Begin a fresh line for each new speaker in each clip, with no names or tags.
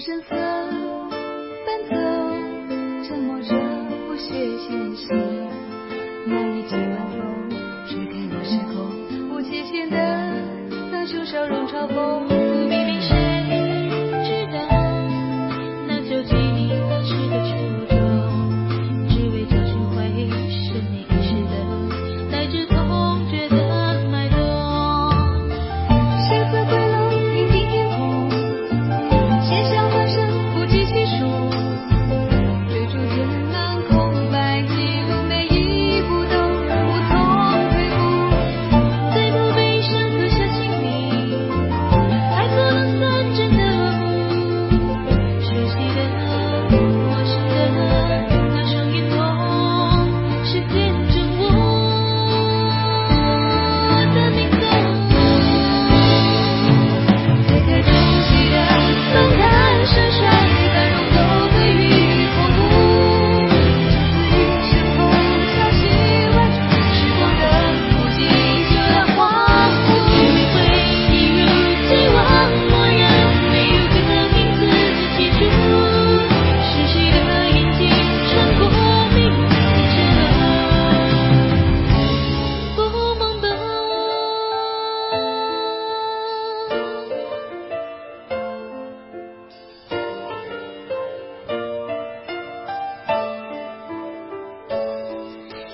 神色奔走，沉默着不屑前行。那一季晚风，吹开了时空，无期限的苍穹笑容嘲讽。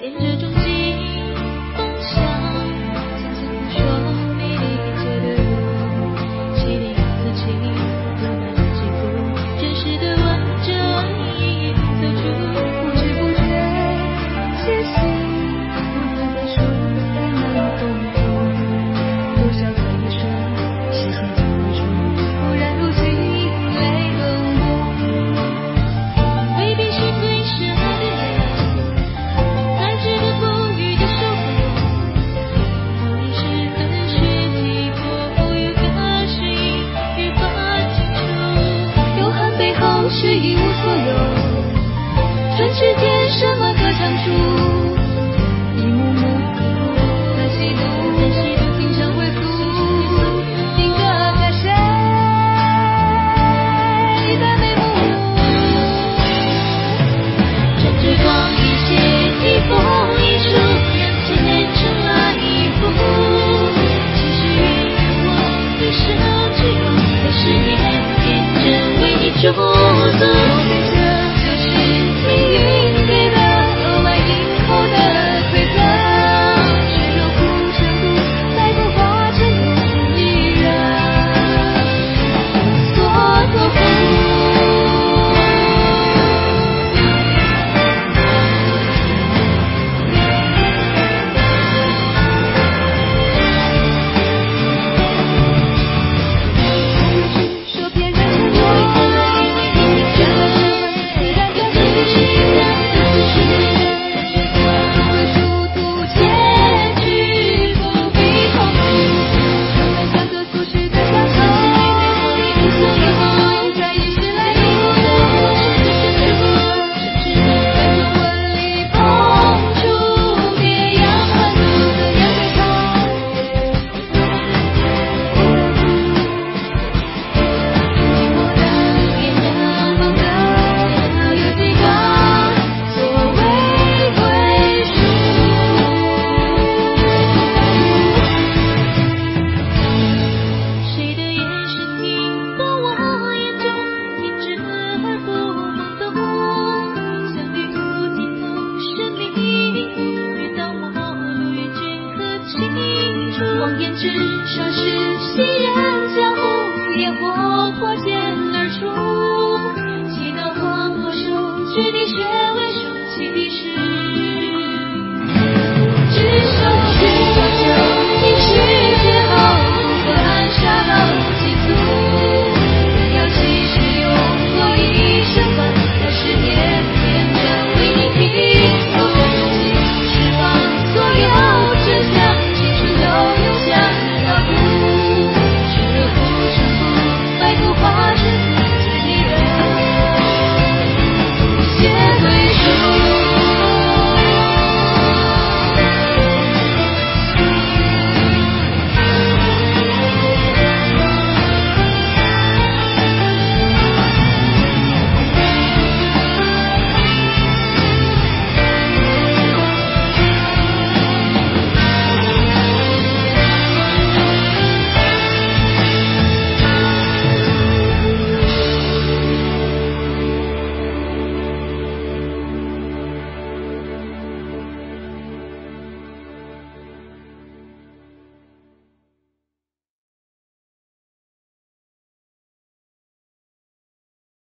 in your dreams. çubuğuzu 至
少
是
喜悦骄